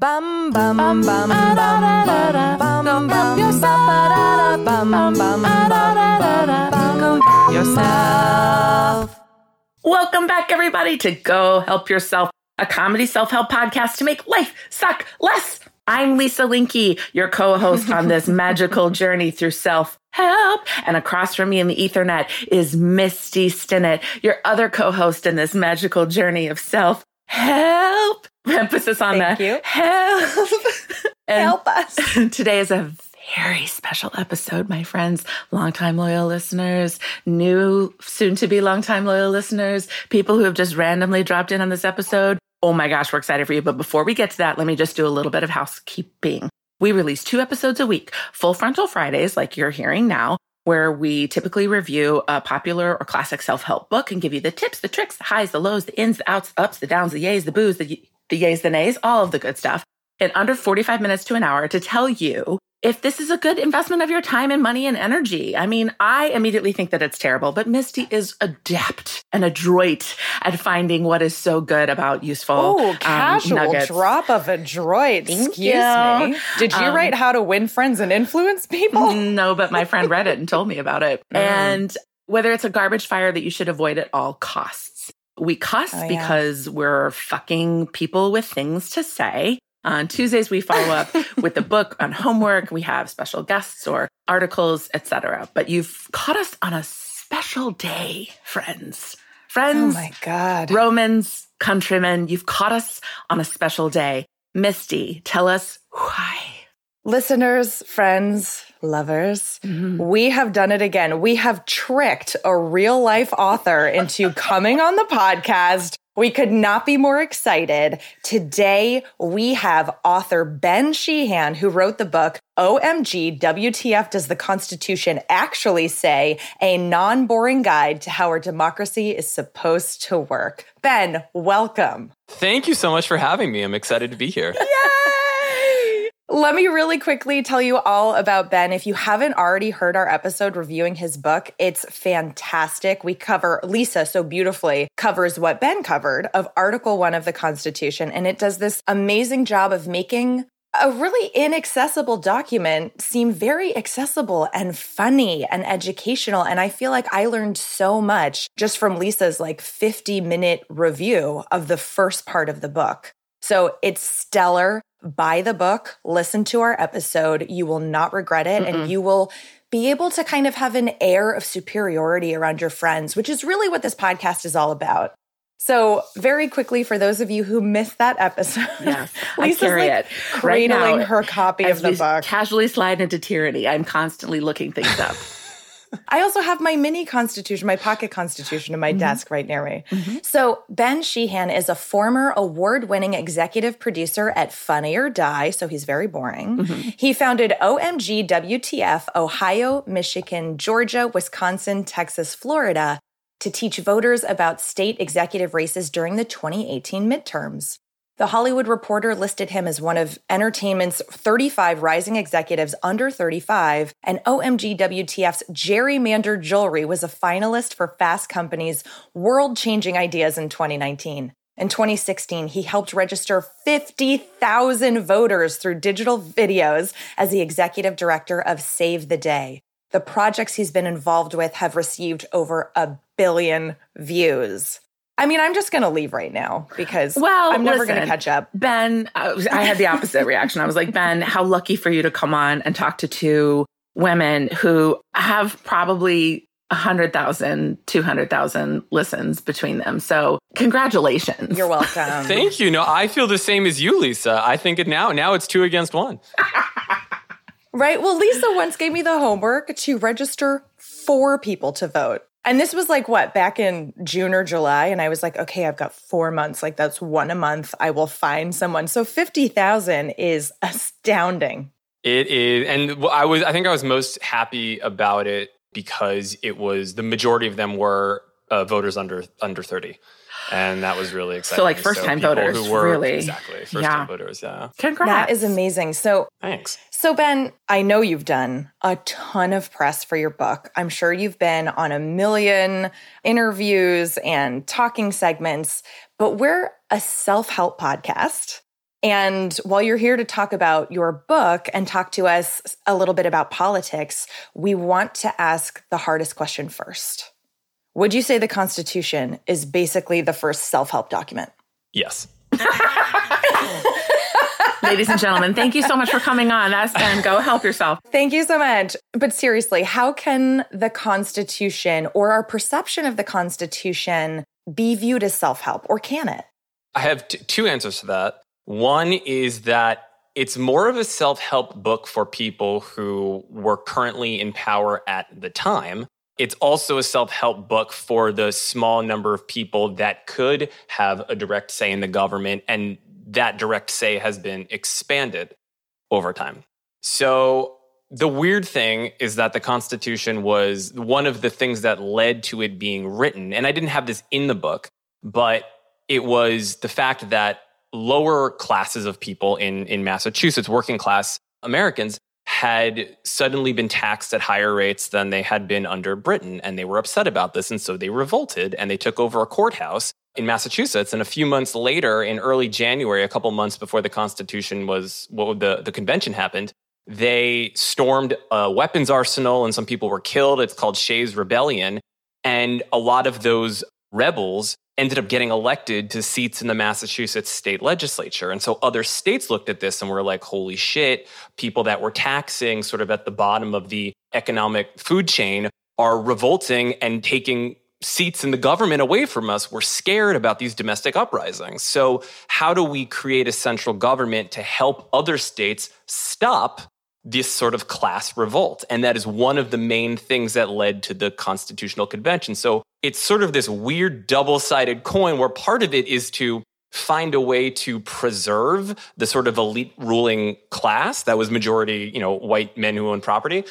Bum bum bum bum bum bum bum bum yourself. Bum bum bum bum yourself. Welcome back, everybody, to Go Help Yourself, a comedy self help podcast to make life suck less. I'm Lisa Linky, your co host on this magical journey through self help. And across from me in the Ethernet is Misty Stinnett, your other co host in this magical journey of self help. Emphasis on Thank the you. help. Help us. Today is a very special episode, my friends, longtime loyal listeners, new, soon to be longtime loyal listeners, people who have just randomly dropped in on this episode. Oh my gosh, we're excited for you. But before we get to that, let me just do a little bit of housekeeping. We release two episodes a week, full frontal Fridays, like you're hearing now, where we typically review a popular or classic self help book and give you the tips, the tricks, the highs, the lows, the ins, the outs, the ups, the downs, the yays, the boos, the, the yays, the nays, all of the good stuff. In under 45 minutes to an hour to tell you if this is a good investment of your time and money and energy. I mean, I immediately think that it's terrible, but Misty is adept and adroit at finding what is so good about useful Oh, um, casual nuggets. drop of a droid. Thank Excuse you. me. Did you Um, write how to win friends and influence people? No, but my friend read it and told me about it. Mm. And whether it's a garbage fire that you should avoid at all costs. We cuss Oh, yeah. because we're fucking people with things to say. On Tuesdays, we follow up with the book on homework. We have special guests or articles, etc. But you've caught us on a special day, friends. Friends, Oh my God. Romans, countrymen, you've caught us on a special day. Misty, tell us why. Listeners, friends, lovers, mm-hmm. we have done it again. We have tricked a real life author into coming on the podcast. We could not be more excited. Today, we have author Ben Sheehan, who wrote the book OMG WTF Does the Constitution Actually Say? A non boring guide to how our democracy is supposed to work. Ben, welcome. Thank you so much for having me. I'm excited to be here. Yay! Let me really quickly tell you all about Ben. If you haven't already heard our episode reviewing his book, it's fantastic. We cover, Lisa so beautifully covers what Ben covered of Article 1 of the Constitution, and it does this amazing job of making a really inaccessible document seem very accessible and funny and educational. And I feel like I learned so much just from Lisa's like 50 minute review of the first part of the book. So it's stellar. Buy the book, listen to our episode. You will not regret it. And you will be able to kind of have an air of superiority around your friends, which is really what this podcast is all about. So, very quickly, for those of you who missed that episode, Yes, I Lisa's carry like it right now. cradling her copy of the book. Casually slide into tyranny. I'm constantly looking things up. I also have my mini constitution, my pocket constitution in my Mm-hmm. desk right near me. So, Ben Sheehan is a former award winning executive producer at Funny or Die, so he's very boring. Mm-hmm. He founded OMG WTF, Ohio, Michigan, Georgia, Wisconsin, Texas, Florida, to teach voters about state executive races during the 2018 midterms. The Hollywood Reporter listed him as one of entertainment's 35 rising executives under 35, and OMG WTF's Gerrymander Jewelry was a finalist for Fast Company's World Changing Ideas in 2019. In 2016, he helped register 50,000 voters through digital videos as the executive director of Save the Day. The projects he's been involved with have received over a billion views. I mean, I'm just going to leave right now because Well, I'm never going to catch up. Ben, I, was- I had the opposite reaction. I was like, Ben, how lucky for you to come on and talk to two women who have probably 100,000, 200,000 listens between them. So, congratulations. You're welcome. Thank you. No, I feel the same as you, Lisa. I think it now. Now it's two against one. right? Well, Lisa once gave me the homework to register four people to vote. And this was like what, back in June or July? And I was like, okay, I've got four months. Like, that's one a month. I will find someone. So 50,000 is astounding. It is, and I was. I think I was most happy about it because it was the majority of them were uh, voters under under thirty, and that was really exciting. So like, first-time people voters, who were really. exactly first Yeah. time voters. Yeah, Congrats. That is amazing. So, thanks. So, Ben, I know you've done a ton of press for your book. I'm sure you've been on a million interviews and talking segments, but we're a self help podcast. And while you're here to talk about your book and talk to us a little bit about politics, we want to ask the hardest question first. Would you say the Constitution is basically the first self help document? Yes. Ladies and gentlemen, thank you so much for coming on us and go help yourself. Thank you so much. But seriously, how can the Constitution or our perception of the Constitution be viewed as self help, or can it? I have t- two answers to that. One is that it's more of a self help book for people who were currently in power at the time. It's also a self help book for the small number of people that could have a direct say in the government and that direct say has been expanded over time. So the weird thing is that the Constitution was one of the things that led to it being written. And I didn't have this in the book, but it was the fact that lower classes of people in, in Massachusetts, working class Americans, had suddenly been taxed at higher rates than they had been under Britain. And they were upset about this. And so they revolted and they took over a courthouse in Massachusetts. And a few months later, in early January, a couple months before the Constitution was, well, the, the convention happened, they stormed a weapons arsenal and some people were killed. It's called Shays Rebellion. And a lot of those rebels ended up getting elected to seats in the Massachusetts state legislature. And so other states looked at this and were like, holy shit, people that were taxing sort of at the bottom of the economic food chain are revolting and taking seats in the government away from us. We're scared about these domestic uprisings. So, how do we create a central government to help other states stop this sort of class revolt? And that is one of the main things that led to the Constitutional Convention. So, it's sort of this weird double sided coin where part of it is to find a way to preserve the sort of elite ruling class that was majority, you know, white men who owned property.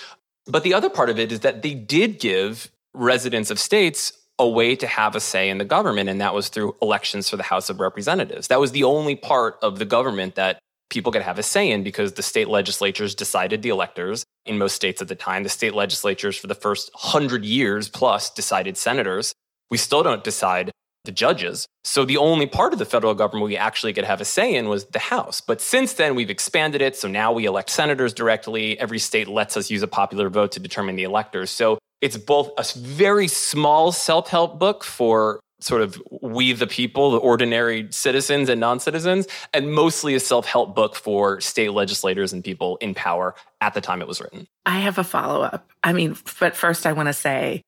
But the other part of it is that they did give residents of states a way to have a say in the government, and that was through elections for the House of Representatives. That was the only part of the government that people could have a say in because the state legislatures decided the electors in most states at the time. The state legislatures for the first hundred years plus decided senators. We still don't decide the judges. So the only part of the federal government we actually could have a say in was the House. But since then, we've expanded it. So now we elect senators directly. Every state lets us use a popular vote to determine the electors. So it's both a very small self help book for sort of we the people, the ordinary citizens and non citizens, and mostly a self help book for state legislators and people in power at the time it was written. I have a follow up. I mean, but first, I want to say,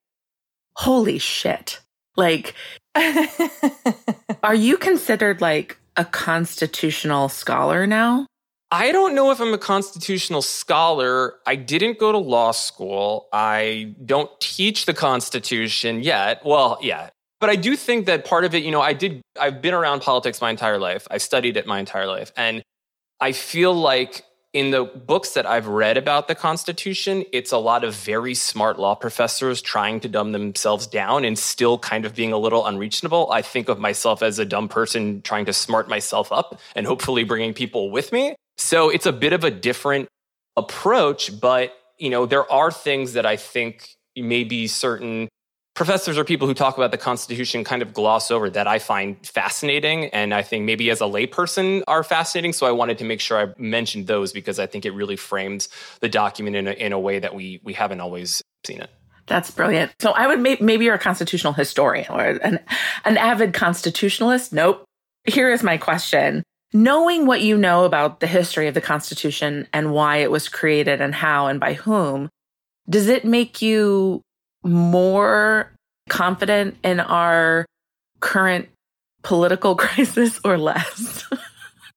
holy shit. Like, are you considered like a constitutional scholar now? I don't know if I'm a constitutional scholar. I didn't go to law school. I don't teach the Constitution yet. Well, yeah. But I do think that part of it, you know, I did, I've been around politics my entire life. I've studied it my entire life. And I feel like in the books that I've read about the Constitution, it's a lot of very smart law professors trying to dumb themselves down and still kind of being a little unreasonable. I think of myself as a dumb person trying to smart myself up and hopefully bringing people with me. So it's a bit of a different approach, but you know, there are things that I think maybe certain professors or people who talk about the Constitution kind of gloss over that I find fascinating. And I think maybe as a layperson are fascinating. So I wanted to make sure I mentioned those because I think it really frames the document in a, in a way that we, we haven't always seen it. That's brilliant. So I would maybe you're a constitutional historian or an, an avid constitutionalist. Nope. Here is my question. Knowing what you know about the history of the Constitution and why it was created and how and by whom, does it make you more confident in our current political crisis or less?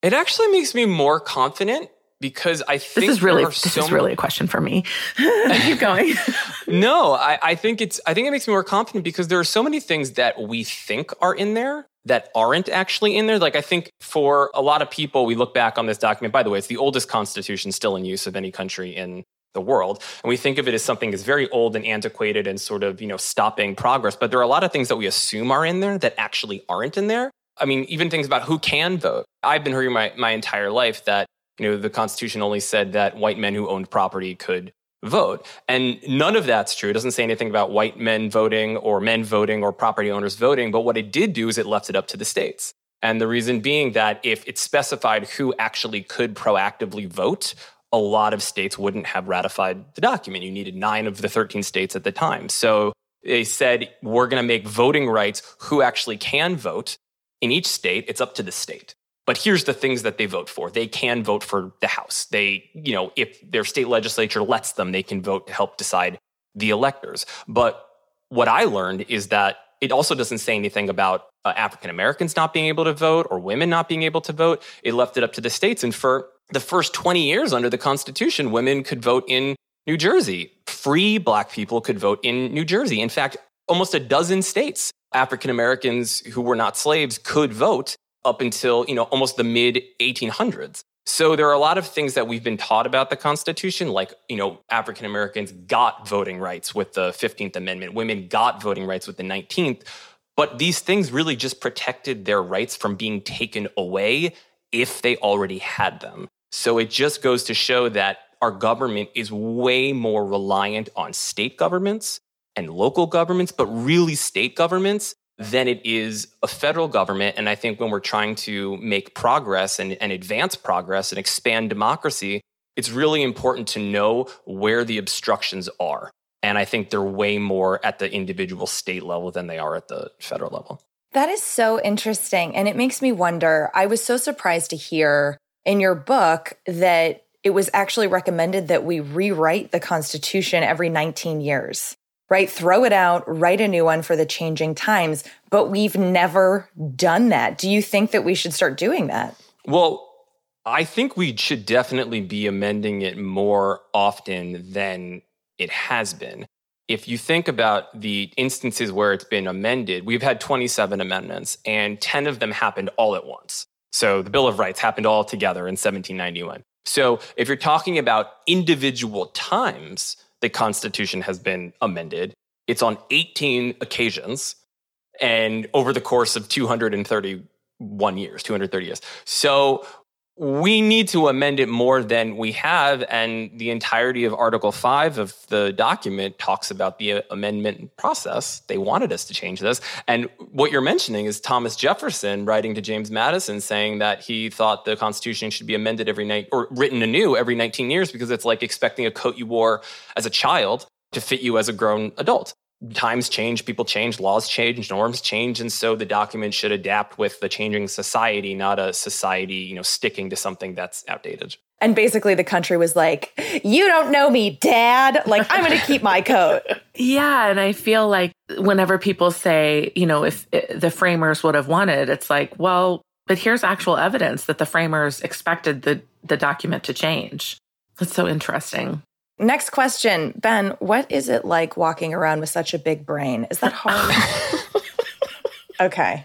it actually makes me more confident because I think this is really this so is really a question for me. Keep going. no, I, I think it's I think it makes me more confident because there are so many things that we think are in there that aren't actually in there. Like I think for a lot of people, we look back on this document. By the way, it's the oldest constitution still in use of any country in the world. And we think of it as something that's very old and antiquated and sort of, you know, stopping progress. But there are a lot of things that we assume are in there that actually aren't in there. I mean, even things about who can vote. I've been hearing my, my entire life that, you know, the Constitution only said that white men who owned property could vote. And none of that's true. It doesn't say anything about white men voting or men voting or property owners voting. But what it did do is it left it up to the states. And the reason being that if it specified who actually could proactively vote, a lot of states wouldn't have ratified the document. You needed nine of the 13 states at the time. So they said, we're going to make voting rights who actually can vote in each state. It's up to the state. But here's the things that they vote for. They can vote for the House. They, you know, if their state legislature lets them, they can vote to help decide the electors. But what I learned is that it also doesn't say anything about uh, African Americans not being able to vote or women not being able to vote. It left it up to the states. And for the first 20 years under the Constitution, women could vote in New Jersey. Free black people could vote in New Jersey. In fact, almost a dozen states, African Americans who were not slaves could vote up until, you know, almost the mid 1800s. So there are a lot of things that we've been taught about the Constitution, like, you know, African Americans got voting rights with the 15th Amendment, women got voting rights with the 19th. But these things really just protected their rights from being taken away if they already had them. So it just goes to show that our government is way more reliant on state governments and local governments, but really state governments than it is a federal government. And I think when we're trying to make progress and, and advance progress and expand democracy, it's really important to know where the obstructions are. And I think they're way more at the individual state level than they are at the federal level. That is so interesting. And it makes me wonder. I was so surprised to hear in your book that it was actually recommended that we rewrite the Constitution every 19 years right? Throw it out, write a new one for the changing times. But we've never done that. Do you think that we should start doing that? Well, I think we should definitely be amending it more often than it has been. If you think about the instances where it's been amended, we've had 27 amendments and 10 of them happened all at once. So the Bill of Rights happened all together in 1791. So if you're talking about individual times, the Constitution has been amended. It's on 18 occasions and over the course of 231 years, 230 years. So we need to amend it more than we have. And the entirety of Article 5 of the document talks about the amendment process. They wanted us to change this. And what you're mentioning is Thomas Jefferson writing to James Madison saying that he thought the Constitution should be amended every night or written anew every 19 years because it's like expecting a coat you wore as a child to fit you as a grown adult times change, people change, laws change, norms change, and so the document should adapt with the changing society, not a society, you know, sticking to something that's outdated. And basically, the country was like, "You don't know me, Dad. Like, I'm going to keep my coat." Yeah, and I feel like whenever people say, you know, if eh, the framers would have wanted, it's like, well, but here's actual evidence that the framers expected the the document to change. That's so interesting. Next question, Ben, what is it like walking around with such a big brain? Is that hard? okay.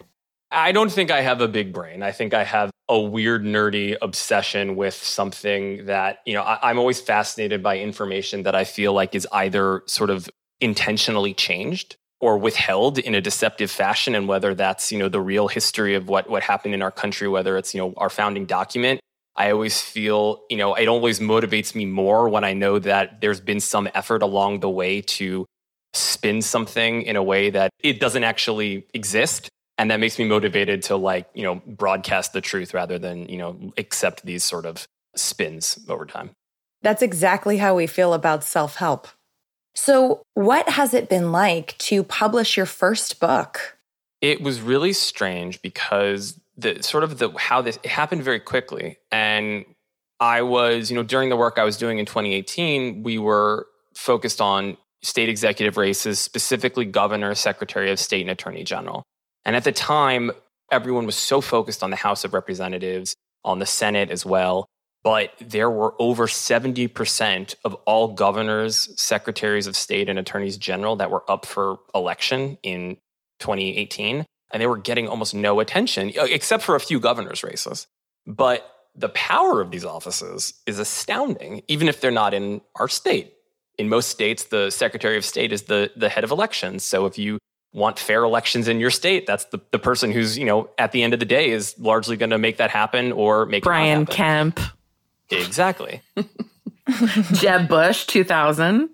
I don't think I have a big brain. I think I have a weird, nerdy obsession with something that, you know, I, am always fascinated by information that I feel like is either sort of intentionally changed or withheld in a deceptive fashion. And whether that's, you know, the real history of what, what happened in our country, whether it's, you know, our founding document I always feel, you know, it always motivates me more when I know that there's been some effort along the way to spin something in a way that it doesn't actually exist. And that makes me motivated to like, you know, broadcast the truth rather than, you know, accept these sort of spins over time. That's exactly how we feel about self help. So, what has it been like to publish your first book? It was really strange because the sort of the how this it happened very quickly. And i was you know during the work i was doing in 2018 we were focused on state executive races specifically governor secretary of state and attorney general. And at the time everyone was so focused on the house of representatives on the senate as well but there were over 70% of all governors secretaries of state and attorneys general that were up for election in 2018 and they were getting almost no attention, except for a few governors' races. But the power of these offices is astounding, even if they're not in our state. In most states, the Secretary of State is the, the head of elections. So if you want fair elections in your state, that's the, the person who's, you know, at the end of the day is largely going to make that happen or make Brian Kemp. Exactly. Jeb Bush, 2000.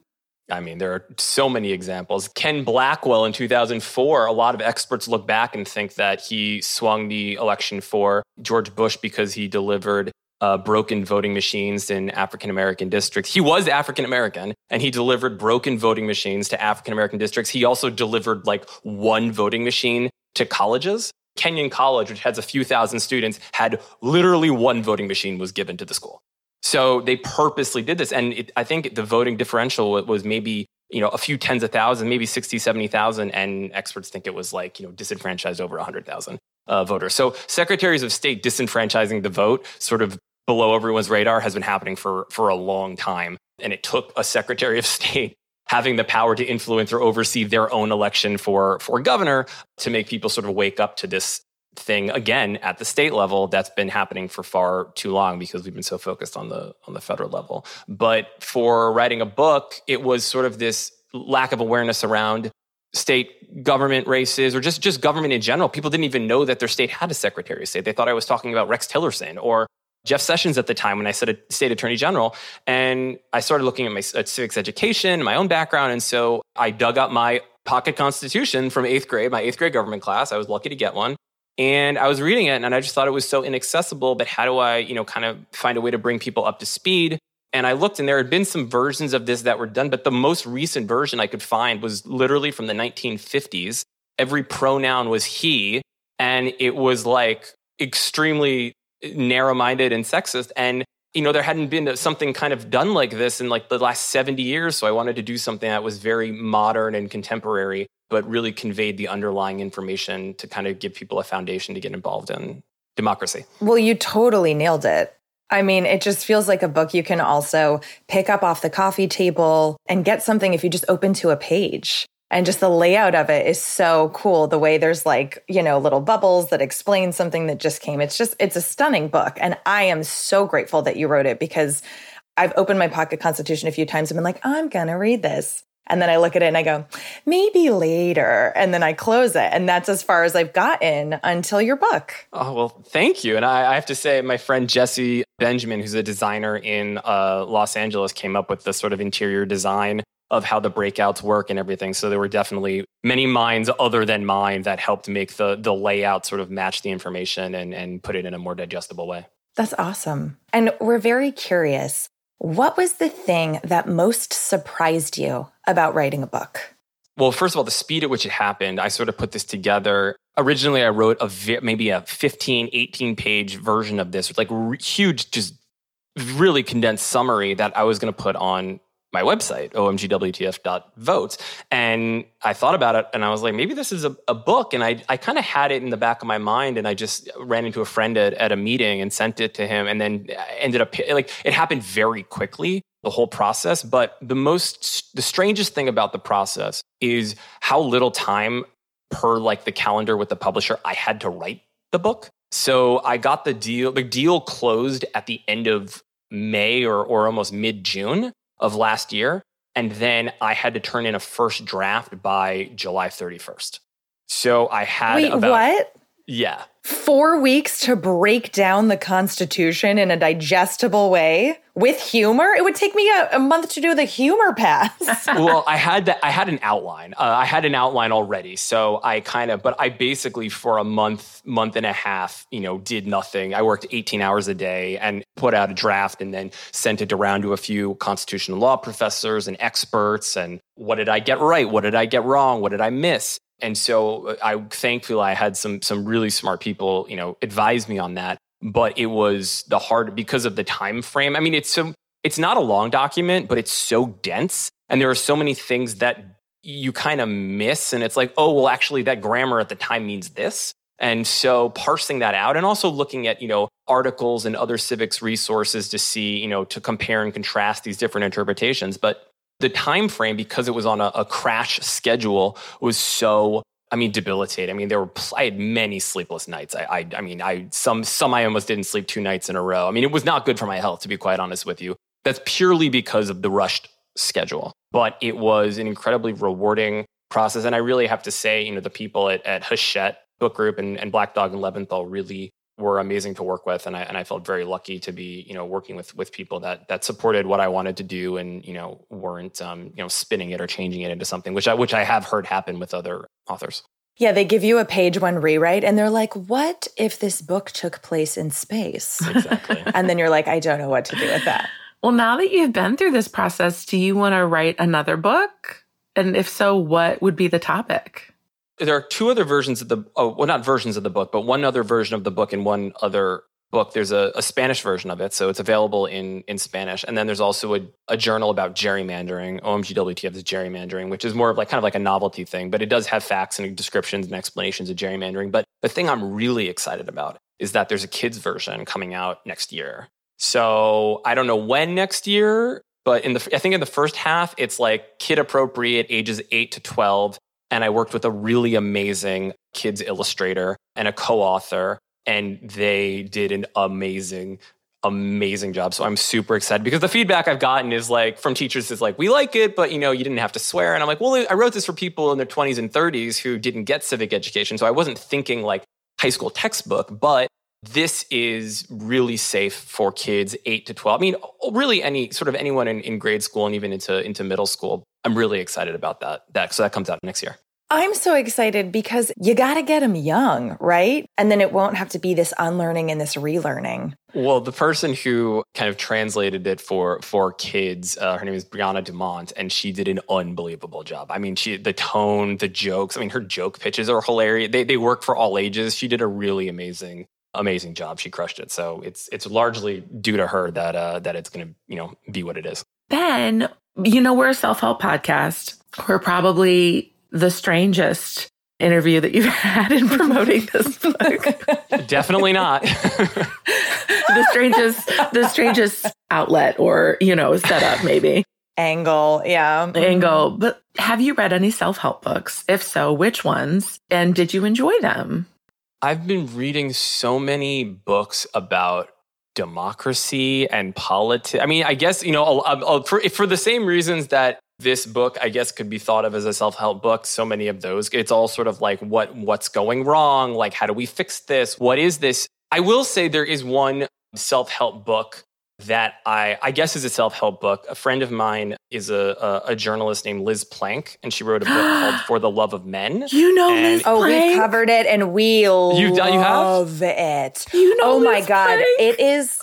I mean, there are so many examples. Ken Blackwell in 2004, a lot of experts look back and think that he swung the election for George Bush because he delivered uh, broken voting machines in African American districts. He was African American and he delivered broken voting machines to African American districts. He also delivered like one voting machine to colleges. Kenyon College, which has a few thousand students, had literally one voting machine was given to the school. So they purposely did this. And it, I think the voting differential was maybe, you know, a few tens of thousands, maybe 60, 70,000. And experts think it was like, you know, disenfranchised over 100,000 uh, voters. So secretaries of state disenfranchising the vote sort of below everyone's radar has been happening for, for a long time. And it took a secretary of state having the power to influence or oversee their own election for, for governor to make people sort of wake up to this thing again at the state level that's been happening for far too long because we've been so focused on the on the federal level. But for writing a book it was sort of this lack of awareness around state government races or just just government in general. People didn't even know that their state had a secretary of state. They thought i was talking about rex tillerson or jeff sessions at the time when i said a state attorney general. And i started looking at my at civics education my own background. And so i dug up my pocket constitution from eighth grade my eighth grade government class. I was lucky to get one and I was reading it and I just thought it was so inaccessible, but how do I, you know, kind of find a way to bring people up to speed? And I looked and there had been some versions of this that were done, but the most recent version I could find was literally from the 1950s. Every pronoun was he, and it was like extremely narrow minded and sexist. And, you know, there hadn't been something kind of done like this in like the last 70 years. So I wanted to do something that was very modern and contemporary but really conveyed the underlying information to kind of give people a foundation to get involved in democracy. Well, you totally nailed it. I mean, it just feels like a book you can also pick up off the coffee table and get something if you just open to a page. And just the layout of it is so cool. The way there's like, you know, little bubbles that explain something that just came. It's just, it's a stunning book. And I am so grateful that you wrote it because I've opened my pocket constitution a few times and been like, I'm going to read this. And then I look at it and I go, maybe later. And then I close it. And that's as far as I've gotten until your book. Oh, well, thank you. And I, I have to say, my friend Jesse Benjamin, who's a designer in uh, Los Angeles, came up with the sort of interior design of how the breakouts work and everything. So there were definitely many minds other than mine that helped make the, the layout sort of match the information and, and put it in a more digestible way. That's awesome. And we're very curious what was the thing that most surprised you about writing a book? Well, first of all, the speed at which it happened, I sort of put this together. Originally, I wrote a vi- maybe a 15, 18 page version of this, like huge, just really condensed summary that I was going to put on my website, omgwtf.votes. And I thought about it and I was like, maybe this is a, a book. And I, I kind of had it in the back of my mind. And I just ran into a friend at, at a meeting and sent it to him. And then uh, ended up like it happened very quickly, the whole process. But the most, the strangest thing about the process is how little time per like the calendar with the publisher I had to write the book. So I got the deal, the deal closed at the end of May or, or almost mid June of last year. And then I had to turn in a first draft by July 31st. So I had Wait, about, what? Yeah. Four weeks to break down the Constitution in a digestible way with humor. It would take me a, a month to do the humor pass. well, I had that. I had an outline. Uh, I had an outline already, so I kind of. But I basically for a month, month and a half, you know, did nothing. I worked 18 hours a day and put out a draft, and then sent it around to a few constitutional law professors and experts. And what did I get right? What did I get wrong? What did I miss? And so uh, I thankfully I had some some really smart people, you know, advise me on that. But it was the hard because of the time frame. I mean, it's so it's not a long document, but it's so dense, and there are so many things that you kind of miss. And it's like, oh, well, actually, that grammar at the time means this. And so parsing that out and also looking at, you know, articles and other civics resources to see, you know, to compare and contrast these different interpretations. But the time frame because it was on a, a crash schedule was so I mean, debilitating. I mean, there were I had many sleepless nights. I, I, I mean, I some some I almost didn't sleep two nights in a row. I mean, it was not good for my health, to be quite honest with you. That's purely because of the rushed schedule. But it was an incredibly rewarding process, and I really have to say, you know, the people at, at Hachette Book Group and, and Black Dog and Leventhal really were amazing to work with, and I and I felt very lucky to be you know working with with people that that supported what I wanted to do, and you know weren't um, you know spinning it or changing it into something which I which I have heard happen with other authors. Yeah, they give you a page one rewrite and they're like, what if this book took place in space? Exactly. and then you're like, I don't know what to do with that. Well, now that you've been through this process, do you want to write another book? And if so, what would be the topic? There are two other versions of the, oh, well, not versions of the book, but one other version of the book and one other book. There's a, a Spanish version of it, so it's available in in Spanish. And then there's also a, a journal about gerrymandering, OMGWTF is gerrymandering, which is more of like kind of like a novelty thing, but it does have facts and descriptions and explanations of gerrymandering. But the thing I'm really excited about is that there's a kids version coming out next year. So I don't know when next year, but in the I think in the first half it's like kid appropriate ages 8 to 12 and I worked with a really amazing kids illustrator and a co-author and they did an amazing amazing job. So I'm super excited because the feedback I've gotten is like from teachers is like we like it but you know you didn't have to swear. And I'm like well I wrote this for people in their 20s and 30s who didn't get civic education so I wasn't thinking like high school textbook but this is really safe for kids 8 to 12 i mean really any sort of anyone in, in grade school and even into into middle school i'm really excited about that that so that comes out next year I'm so excited because you got to get them young, right? And then it won't have to be this unlearning and this relearning. Well, the person who kind of translated it for for kids, uh, her name is Brianna Dumont, and she did an unbelievable job. I mean, she the tone, the jokes. I mean, her joke pitches are hilarious. They they work for all ages. She did a really amazing amazing job. She crushed it. So it's it's largely due to her that uh, that it's going to you know be what it is. Ben, you know we're a self help podcast. We're probably the strangest interview that you've had in promoting this book. Definitely not. the strangest, the strangest outlet or, you know, setup maybe. Angle, yeah. Angle. But have you read any self help books? If so, which ones? And did you enjoy them? I've been reading so many books about democracy and politics. I mean, I guess, you know, for, for the same reasons that this book i guess could be thought of as a self-help book so many of those it's all sort of like what what's going wrong like how do we fix this what is this i will say there is one self-help book that I, I guess is a self-help book. A friend of mine is a, a, a journalist named Liz Plank, and she wrote a book called For the Love of Men. You know and Liz Oh, Plank? we covered it and we You- you love it. You know oh my Liz God. Plank? It is.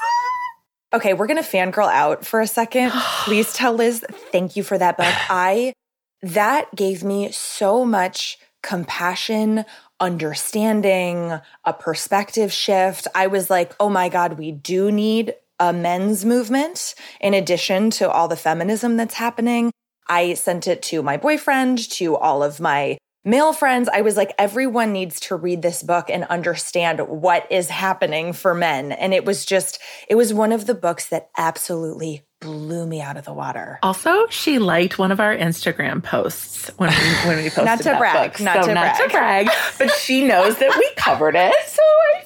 Okay, we're going to fangirl out for a second. Please tell Liz, thank you for that book. I, that gave me so much compassion, understanding, a perspective shift. I was like, oh my God, we do need a men's movement in addition to all the feminism that's happening. I sent it to my boyfriend, to all of my male friends. I was like, everyone needs to read this book and understand what is happening for men. And it was just, it was one of the books that absolutely blew me out of the water. Also, she liked one of our Instagram posts when we when we posted Not to that brag, book. not so to not to brag. brag, but she knows that we covered it. So I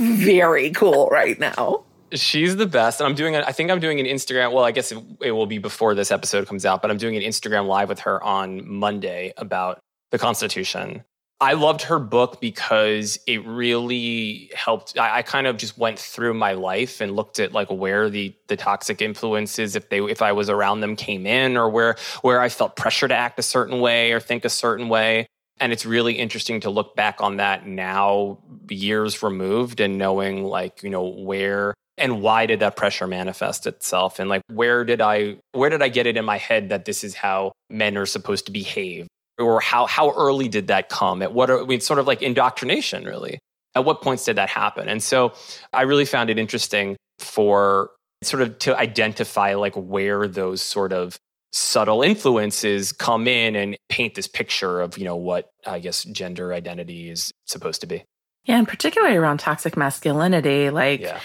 feel very cool right now. She's the best. And I'm doing, a, I think I'm doing an Instagram. Well, I guess it, it will be before this episode comes out, but I'm doing an Instagram live with her on Monday about the Constitution. I loved her book because it really helped. I, I kind of just went through my life and looked at like where the the toxic influences, if they if I was around them, came in, or where where I felt pressure to act a certain way or think a certain way. And it's really interesting to look back on that now, years removed, and knowing like you know where and why did that pressure manifest itself, and like where did I where did I get it in my head that this is how men are supposed to behave or how how early did that come? At what are, I mean, sort of like indoctrination, really. At what points did that happen? And so I really found it interesting for sort of to identify like where those sort of subtle influences come in and paint this picture of you know what I guess gender identity is supposed to be. Yeah, and particularly around toxic masculinity, like Yeah.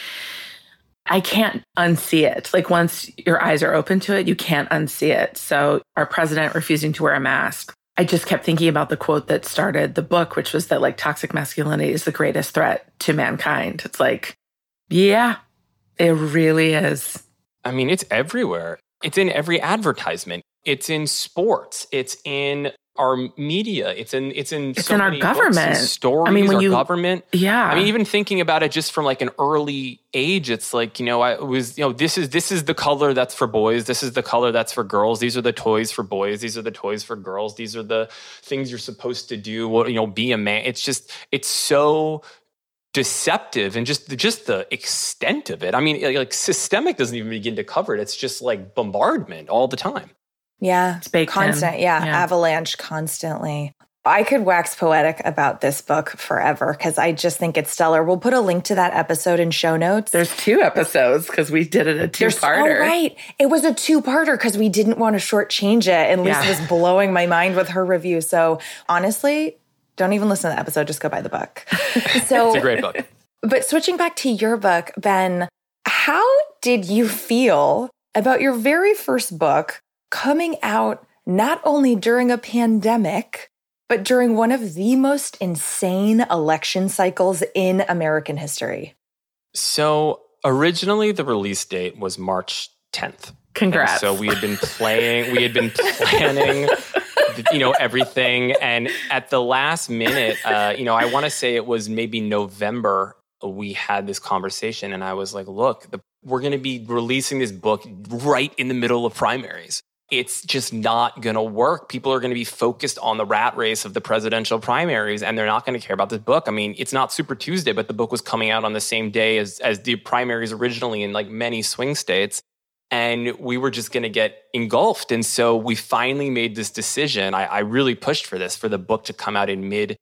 I can't unsee it. Like once your eyes are open to it, you can't unsee it. So our president refusing to wear a mask. I just kept thinking about the quote that started the book, which was that like toxic masculinity is the greatest threat to mankind. It's like, yeah, it really is. I mean, it's everywhere. It's in every advertisement. It's in sports. It's in our media. It's in it's in It's so in our government. stories. I mean, when you- government. Yeah. I mean, even thinking about it just from like an early age, it's like, you know, I was, you know, this is this is the color that's for boys. This is the color that's for girls. These are the toys for boys. These are the toys for girls. These are the things you're supposed to do. What, you know, be a man. It's just, it's so deceptive and just just the extent of it. I mean, like systemic doesn't even begin to cover it. It's just like bombardment all the time. Yeah. It's baked in. Constant. Yeah, Yeah. Avalanche constantly. I could wax poetic about this book forever because I just think it's stellar. We'll put a link to that episode in show notes. There's two episodes because we did it a two-parter. Oh, right. It was a two parter because we didn't want to shortchange it. And Lisa Yeah. was blowing my mind with her review. So honestly, don't even listen to the episode. Just go buy the book. So, It's a great book. but switching back to your book, Ben, how did you feel about your very first book coming out not only during a pandemic, but during one of the most insane election cycles in American history? So originally the release date was March 10th. And Congrats. so we had been playing, we had been planning, you know, everything. And at the last minute, uh, you know, I want to say it was maybe November, we had this conversation. And I was like, look, the, we're going to be releasing this book right in the middle of primaries. It's just not going to work. People are going to be focused on the rat race of the presidential primaries and they're not going to care about this book. I mean, it's not Super Tuesday, but the book was coming out on the same day as, as the primaries originally in like many swing states and we were just going to get engulfed. And so we finally made this decision. I, I really pushed for this for the book to come out in mid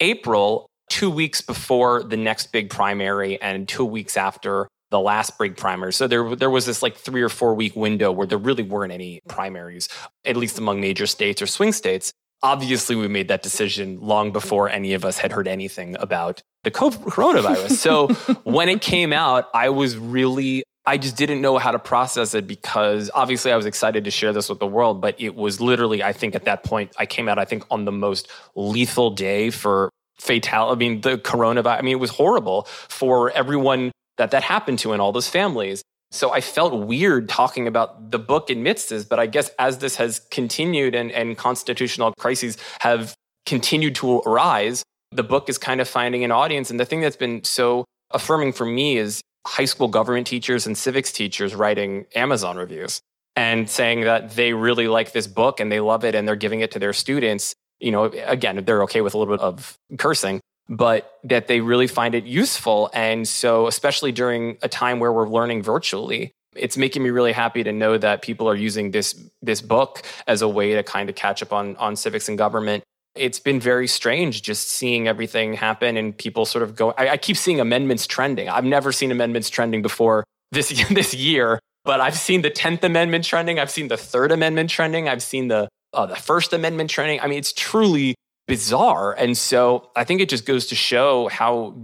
April, two weeks before the next big primary and two weeks after the last big primary. So there, there was this like three or four week window where there really weren't any primaries, at least among major states or swing states. Obviously, we made that decision long before any of us had heard anything about the co- coronavirus. So when it came out, I was really I just didn't know how to process it because obviously I was excited to share this with the world, but it was literally, I think at that point, I came out, I think, on the most lethal day for fatality. I mean, the coronavirus, I mean, it was horrible for everyone that that happened to in all those families. So I felt weird talking about the book amidst this, but I guess as this has continued and, and constitutional crises have continued to arise, the book is kind of finding an audience. And the thing that's been so affirming for me is high school government teachers and civics teachers writing Amazon reviews and saying that they really like this book and they love it and they're giving it to their students. You know, again, they're okay with a little bit of cursing, but that they really find it useful. And so, especially during a time where we're learning virtually, it's making me really happy to know that people are using this this book as a way to kind of catch up on on civics and government it's been very strange just seeing everything happen and people sort of go. I, I, keep seeing amendments trending. I've never seen amendments trending before this this year, but I've seen the Tenth Amendment trending. I've seen the Third Amendment trending. I've seen the uh, the First Amendment trending. I mean, it's truly bizarre, and so I think it just goes to show how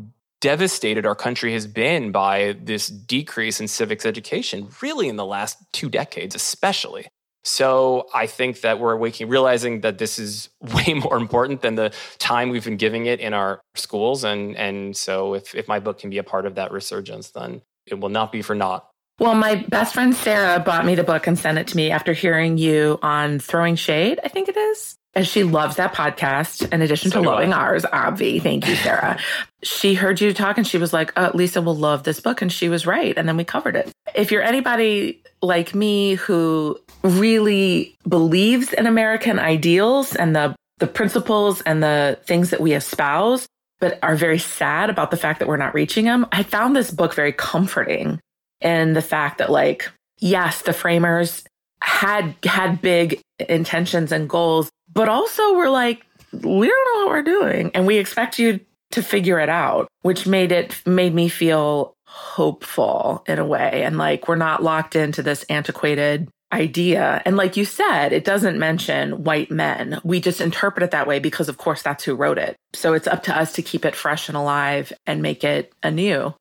devastated our country has been by this decrease in civics education, really in the last two decades, especially. So I think that we're waking, realizing that this is way more important than the time we've been giving it in our schools. And and so if if my book can be a part of that resurgence, then it will not be for naught. Well, my best friend Sarah bought me the book and sent it to me after hearing you on Throwing Shade, I think it is. And she loves that podcast in addition So to loving I. ours, Obvi. Thank you, Sarah. she heard you talk and she was like, uh, Lisa will love this book. And she was right. And then we covered it. If you're anybody like me who really believes in American ideals and the, the principles and the things that we espouse, but are very sad about the fact that we're not reaching them, I found this book very comforting in the fact that, like, yes, the framers had had big intentions and goals, but also we're like, we don't know what we're doing, and we expect you to figure it out, which made it made me feel hopeful in a way, and like we're not locked into this antiquated idea. And like you said, it doesn't mention white men. We just interpret it that way because, of course, that's who wrote it. So it's up to us to keep it fresh and alive and make it anew.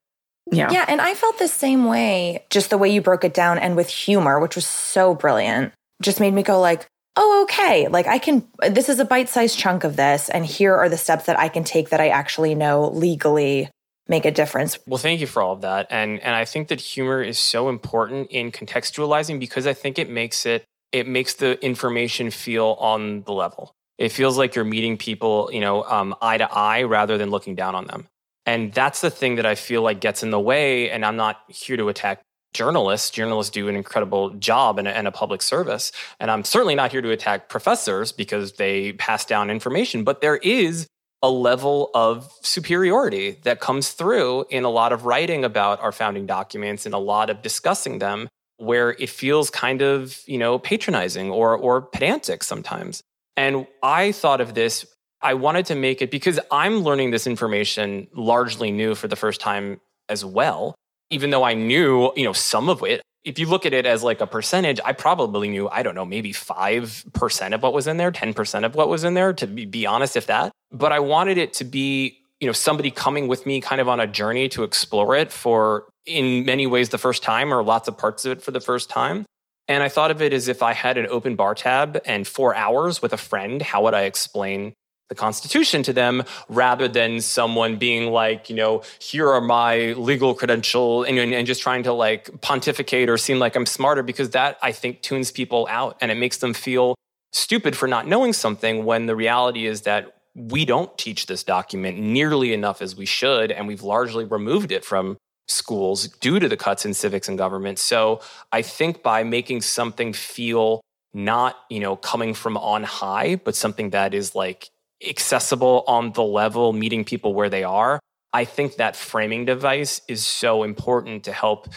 Yeah. Yeah, and I felt the same way, just the way you broke it down and with humor, which was so brilliant, just made me go like, "Oh, okay. Like I can this is a bite-sized chunk of this and here are the steps that I can take that I actually know legally make a difference." Well, thank you for all of that. And and I think that humor is so important in contextualizing because I think it makes it it makes the information feel on the level. It feels like you're meeting people, you know, um, eye to eye rather than looking down on them. And that's the thing that I feel like gets in the way. And I'm not here to attack journalists. Journalists do an incredible job and a, and a, public service. And I'm certainly not here to attack professors because they pass down information. But there is a level of superiority that comes through in a lot of writing about our founding documents and a lot of discussing them where it feels kind of, you know, patronizing or or pedantic sometimes. And I thought of this I wanted to make it because I'm learning this information largely new for the first time as well. Even though I knew, you know, some of it, if you look at it as like a percentage, I probably knew, I don't know, maybe 5% of what was in there, 10% of what was in there, to be, be honest, if that. But I wanted it to be, you know, somebody coming with me kind of on a journey to explore it for, in many ways, the first time or lots of parts of it for the first time. And I thought of it as if I had an open bar tab and four hours with a friend, how would I explain the Constitution to them rather than someone being like, you know, here are my legal credential and, and, just trying to like pontificate or seem like I'm smarter because that I think tunes people out and it makes them feel stupid for not knowing something when the reality is that we don't teach this document nearly enough as we should and we've largely removed it from schools due to the cuts in civics and government. So I think by making something feel not, you know, coming from on high, but something that is like accessible on the level, meeting people where they are. I think that framing device is so important to help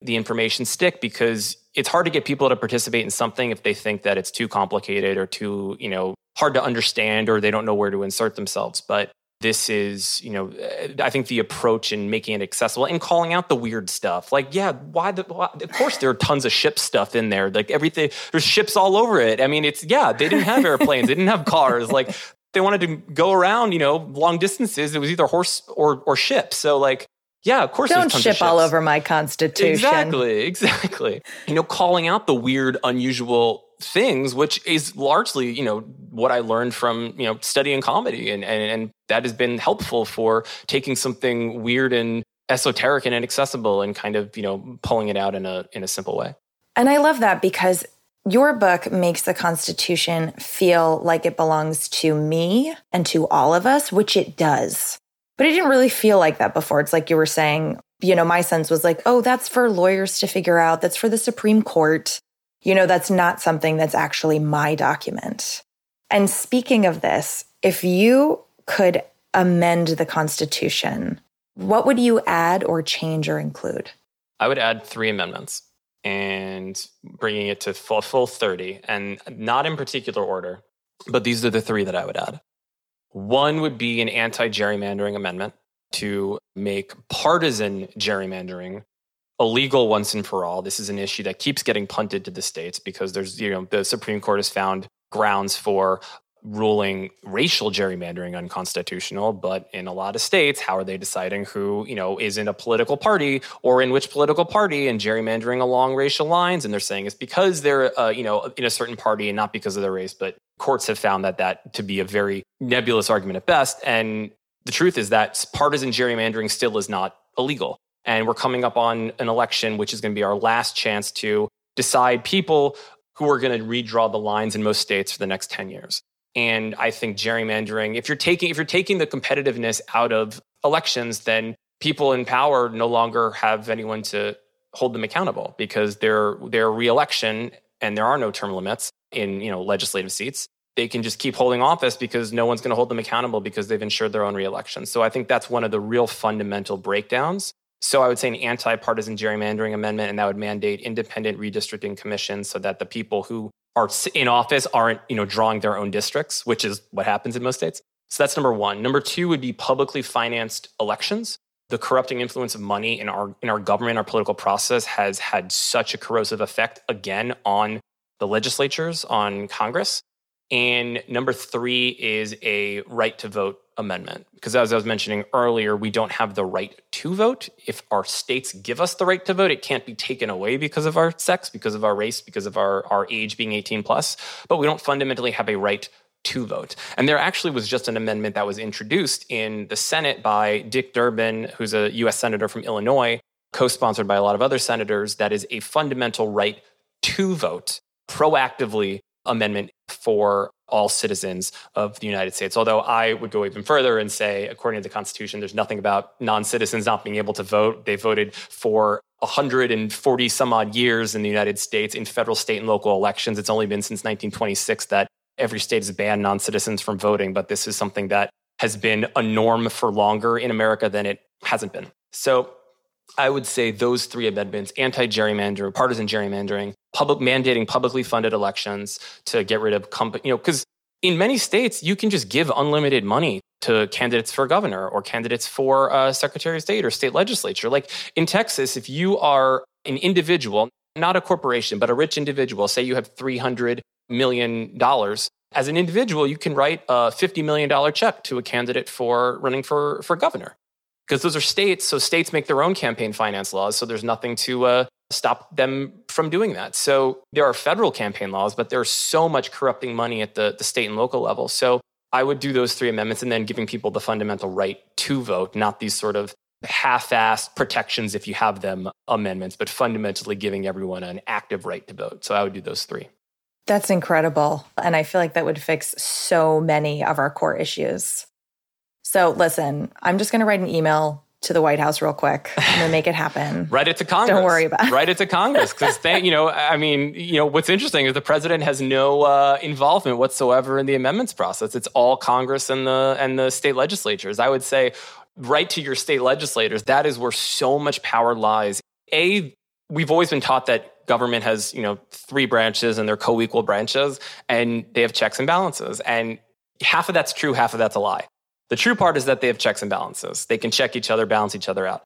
the information stick because it's hard to get people to participate in something if they think that it's too complicated or too, you know, hard to understand or they don't know where to insert themselves. But this is, you know, uh, I think the approach in making it accessible and calling out the weird stuff. Like, yeah, why the, why, of course there are tons of ship stuff in there. Like everything, there's ships all over it. I mean, it's, yeah, they didn't have airplanes, they didn't have cars. Like they wanted to go around, you know, long distances, it was either horse or or ship. So like, yeah, of course. Don't ship all over my constitution. Exactly, exactly. You know, calling out the weird, unusual things, which is largely, you know, what I learned from, you know, studying comedy. And, and, and that has been helpful for taking something weird and esoteric and inaccessible and kind of, you know, pulling it out in a in a simple way. And I love that because your book makes the Constitution feel like it belongs to me and to all of us, which it does. But it didn't really feel like that before. It's like you were saying, you know, my sense was like, oh, that's for lawyers to figure out. That's for the Supreme Court. You know, that's not something that's actually my document. And speaking of this, if you could amend the Constitution, what would you add or change or include? I would add three amendments and bringing it to full, full 30, and not in particular order, but these are the three that I would add. One would be an anti gerrymandering amendment to make partisan gerrymandering illegal once and for all. This is an issue that keeps getting punted to the states because there's, you know, the Supreme Court has found grounds for ruling racial gerrymandering unconstitutional but in a lot of states how are they deciding who you know is in a political party or in which political party and gerrymandering along racial lines? And they're saying it's because they're uh, you know in a certain party and not because of their race but courts have found that that to be a very nebulous argument at best. And the truth is that partisan gerrymandering still is not illegal. And we're coming up on an election which is going to be our last chance to decide people who are going to redraw the lines in most states for the next 10 years and I think gerrymandering, if you're taking if you're taking the competitiveness out of elections, then people in power no longer have anyone to hold them accountable because their their reelection and there are no term limits in you know legislative seats. They can just keep holding office because no one's going to hold them accountable because they've ensured their own reelection. So i think that's one of the real fundamental breakdowns so i would say an anti-partisan gerrymandering amendment and that would mandate independent redistricting commissions so that the people who are in office aren't you know drawing their own districts, which is what happens in most states. So that's number one. Number two would be publicly financed elections. The corrupting influence of money in our in our government, our political process, has had such a corrosive effect again on the legislatures, on Congress. And number three is a right to vote amendment. Because as I was mentioning earlier, we don't have the right to vote. If our states give us the right to vote, it can't be taken away because of our sex, because of our race, because of our, our age being 18 plus. But we don't fundamentally have a right to vote. And there actually was just an amendment that was introduced in the Senate by Dick Durbin, who's a US Senator from Illinois, co sponsored by a lot of other senators, that is a fundamental right to vote proactively amendment for all citizens of the United States. Although I would go even further and say, according to the Constitution, there's nothing about non citizens not being able to vote. They voted for 140 some odd years in the United States in federal, state, and local elections. It's only been since 1926 that every state has banned non citizens from voting, but this is something that has been a norm for longer in America than it hasn't been. So I would say those three amendments anti gerrymandering, partisan gerrymandering, public mandating publicly funded elections to get rid of company, you know, because in many states, you can just give unlimited money to candidates for governor or candidates for uh, secretary of state or state legislature. Like in Texas, if you are an individual, not a corporation, but a rich individual, say you have $300 million. As an individual, you can write a $50 million check to a candidate for running for, for governor because those are states. So states make their own campaign finance laws. So there's nothing to uh, stop them from doing that. So there are federal campaign laws, but there's so much corrupting money at the, the state and local level. So I would do those three amendments and then giving people the fundamental right to vote, not these sort of half-assed protections if you have them amendments, but fundamentally giving everyone an active right to vote. So I would do those three. That's incredible. And I feel like that would fix so many of our core issues. So listen, I'm just going to write an email to the White House real quick. I'm gonna make it happen. Write it to Congress. Don't worry about it. Write it to Congress because you know, I mean, you know, what's interesting is the president has no uh, involvement whatsoever in the amendments process. It's all Congress and the and the state legislatures. I would say, write to your state legislators. That is where so much power lies. A, we've always been taught that government has you know three branches and they're co-equal branches, and they have checks and balances, and half of that's true, half of that's a lie. The true part is that they have checks and balances. They can check each other, balance each other out.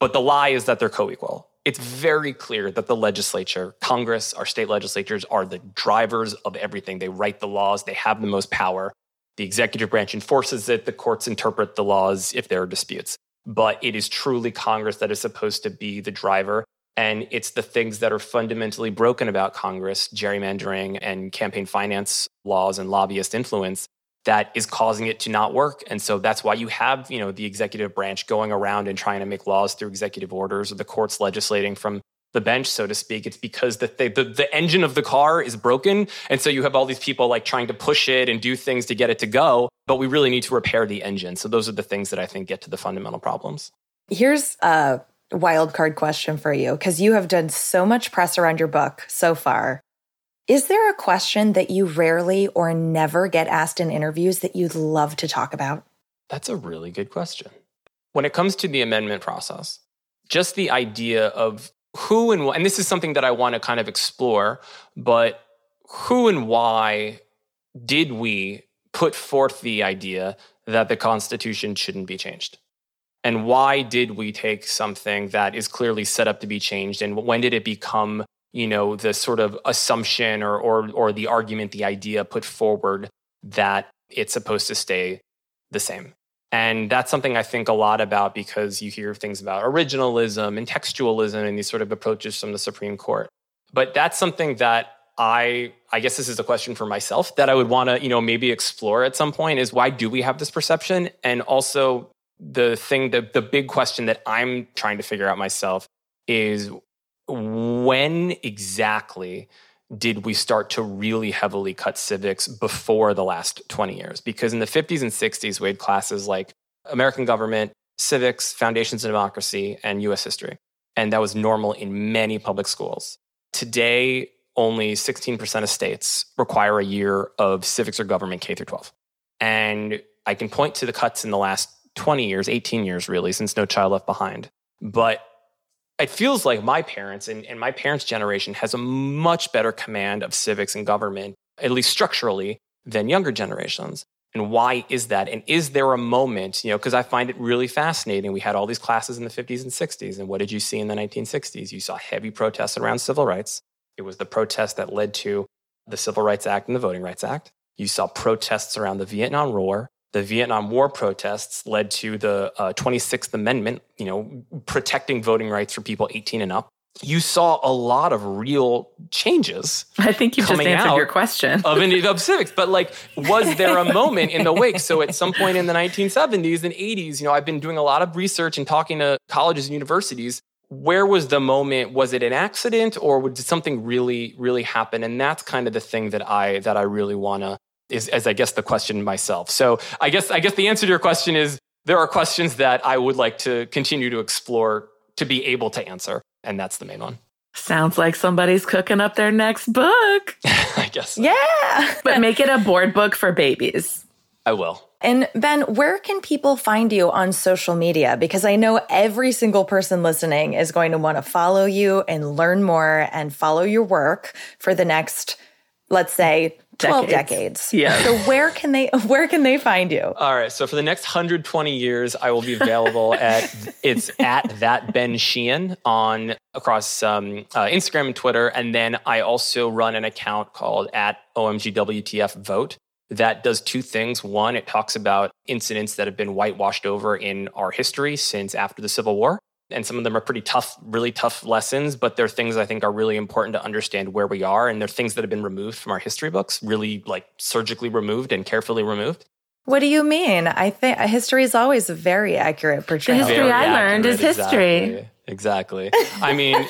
But the lie is that they're co equal. It's very clear that the legislature, Congress, our state legislatures are the drivers of everything. They write the laws, they have the most power. The executive branch enforces it, the courts interpret the laws if there are disputes. But it is truly Congress that is supposed to be the driver. And it's the things that are fundamentally broken about Congress, gerrymandering and campaign finance laws and lobbyist influence, that is causing it to not work. And so that's why you have, you know, the executive branch going around and trying to make laws through executive orders or the courts legislating from the bench, so to speak. It's because the, the, the engine of the car is broken. And so you have all these people like trying to push it and do things to get it to go. But we really need to repair the engine. So those are the things that I think get to the fundamental problems. Here's a wild card question for you because you have done so much press around your book so far. Is there a question that you rarely or never get asked in interviews that you'd love to talk about? That's a really good question. When it comes to the amendment process, just the idea of who and and this is something that I want to kind of explore, but who and why did we put forth the idea that the Constitution shouldn't be changed? And why did we take something that is clearly set up to be changed? And when did it become you know the sort of assumption or or or the argument the idea put forward that it's supposed to stay the same. And that's something i think a lot about because you hear things about originalism and textualism and these sort of approaches from the supreme court. But that's something that i i guess this is a question for myself that i would want to you know maybe explore at some point is why do we have this perception? And also the thing the, the big question that i'm trying to figure out myself is when exactly did we start to really heavily cut civics before the last 20 years? Because in the 50s and 60s, we had classes like American government, civics, foundations of democracy, and US history. And that was normal in many public schools. Today, only 16% of states require a year of civics or government K through 12. And I can point to the cuts in the last 20 years, 18 years really, since No Child Left Behind. But it feels like my parents and, and my parents' generation has a much better command of civics and government, at least structurally, than younger generations. And why is that? And is there a moment, you know, because I find it really fascinating. We had all these classes in the 50s and 60s. And what did you see in the 1960s? You saw heavy protests around civil rights. It was the protest that led to the Civil Rights Act and the Voting Rights Act. You saw protests around the Vietnam War the Vietnam War protests led to the uh, 26th Amendment, you know, protecting voting rights for people 18 and up. You saw a lot of real changes. I think you just answered your question of, of civics. But like, was there a moment in the wake? So at some point in the 1970s and 80s, you know, I've been doing a lot of research and talking to colleges and universities where was the moment was it an accident or did something really really happen and that's kind of the thing that i that i really want to is as i guess the question myself so i guess i guess the answer to your question is there are questions that i would like to continue to explore to be able to answer and that's the main one Sounds like somebody's cooking up their next book. i guess so. Yeah. But make it a board book for babies. i will And Ben, where can people find you on social media? Because I know every single person listening is going to want to follow you and learn more and follow your work for the next, let's say, 12 Decades. decades. Yeah. So where can they where can they find you? All right. So for the next 120 years, I will be available at it's at that Ben Sheehan on across um, uh, Instagram and Twitter, and then I also run an account called at OMGWTF Vote that does two things. One, it talks about incidents that have been whitewashed over in our history since after the Civil War. And some of them are pretty tough, really tough lessons, but they're things I think are really important to understand where we are. And they're things that have been removed from our history books, really like surgically removed and carefully removed. What do you mean? I think history is always a very accurate portrayal. history Very I learned is history. Exactly. exactly. I mean,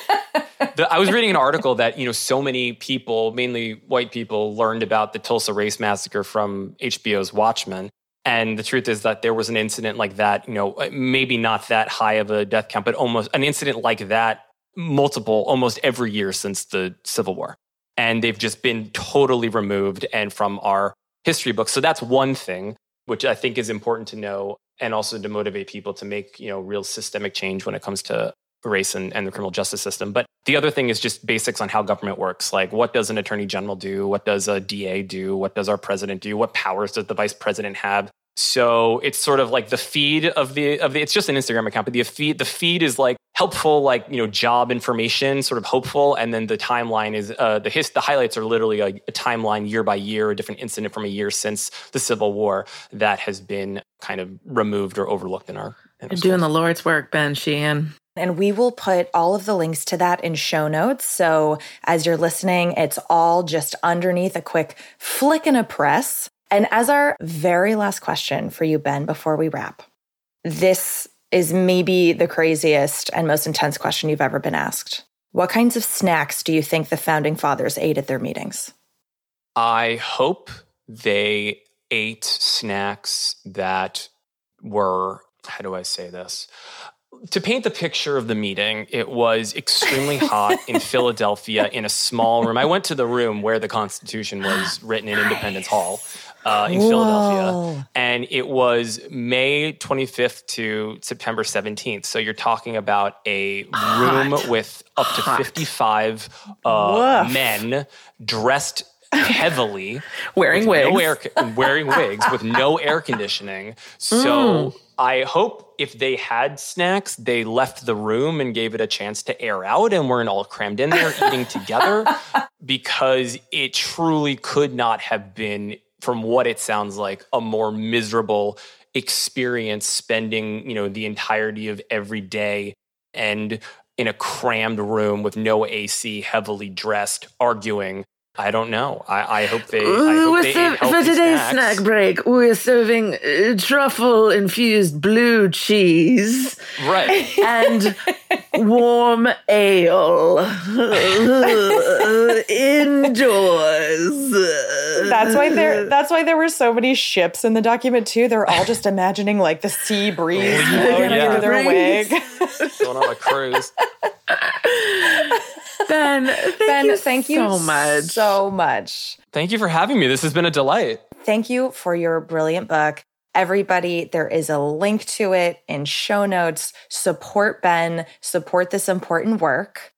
the, I was reading an article that you know so many people, mainly white people, learned about the Tulsa Race Massacre from HBO's Watchmen. And the truth is that there was an incident like that, you know, maybe not that high of a death count, but almost an incident like that, multiple, almost every year since the Civil War. And they've just been totally removed and from our history books. So that's one thing, which I think is important to know and also to motivate people to make, you know, real systemic change when it comes to race and, and the criminal justice system. But the other thing is just basics on how government works. Like what does an attorney general do? What does a DA do? What does our president do? What powers does the vice president have? So it's sort of like the feed of the of the it's just an Instagram account, but the feed the feed is like helpful, like you know, job information, sort of hopeful, and then the timeline is uh, the his the highlights are literally a, a timeline year by year, a different incident from a year since the Civil War that has been kind of removed or overlooked in our. In our doing the Lord's work, Ben Sheehan. And we will put all of the links to that in show notes. So as you're listening, it's all just underneath a quick flick and a press. And as our very last question for you, Ben, before we wrap, this is maybe the craziest and most intense question you've ever been asked. What kinds of snacks do you think the founding fathers ate at their meetings? I hope they ate snacks that were, how do I say this? To paint the picture of the meeting, it was extremely hot in Philadelphia in a small room. I went to the room where the Constitution was written in Independence Hall uh, in Philadelphia. And it was May 25th to September 17th. So you're talking about a room Hot. with up to Hot. 55 uh, men dressed heavily Wearing wigs. no air, wearing wigs with no air conditioning. So I hope if they had snacks, they left the room and gave it a chance to air out and weren't all crammed in there eating together because it truly could not have been, from what it sounds like, a more miserable experience spending, you know, the entirety of every day and in a crammed room with no AC, heavily dressed, arguing. I don't know. I, I hope they. I hope We're they serv- for today's snacks. snack break, we're serving uh, truffle infused blue cheese Right. and warm ale indoors. That's why there that's why there were so many ships in the document too. They're all just imagining like the sea breeze Oh, blowing yeah. through their Breeze. wig. Going on a cruise. Ben, thank Ben, you thank you so much. So much. Thank you for having me. This has been a delight. Thank you for your brilliant book. Everybody, there is a link to it in show notes. Support Ben, support this important work.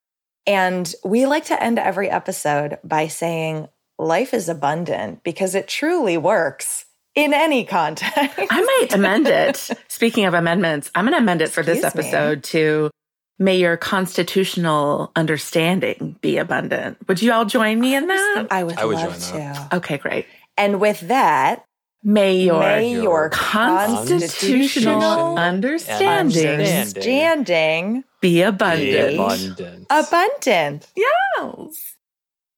And we like to end every episode by saying life is abundant because it truly works in any context. I might amend it. Speaking of amendments, I'm going to amend it for this Excuse me. episode to may your constitutional understanding be abundant. Would you all join me in that? I would, I would love to. Okay, great. And with that, May your may your constitutional constitutional understanding understanding be Be abundant. abundant. abundant. Yes.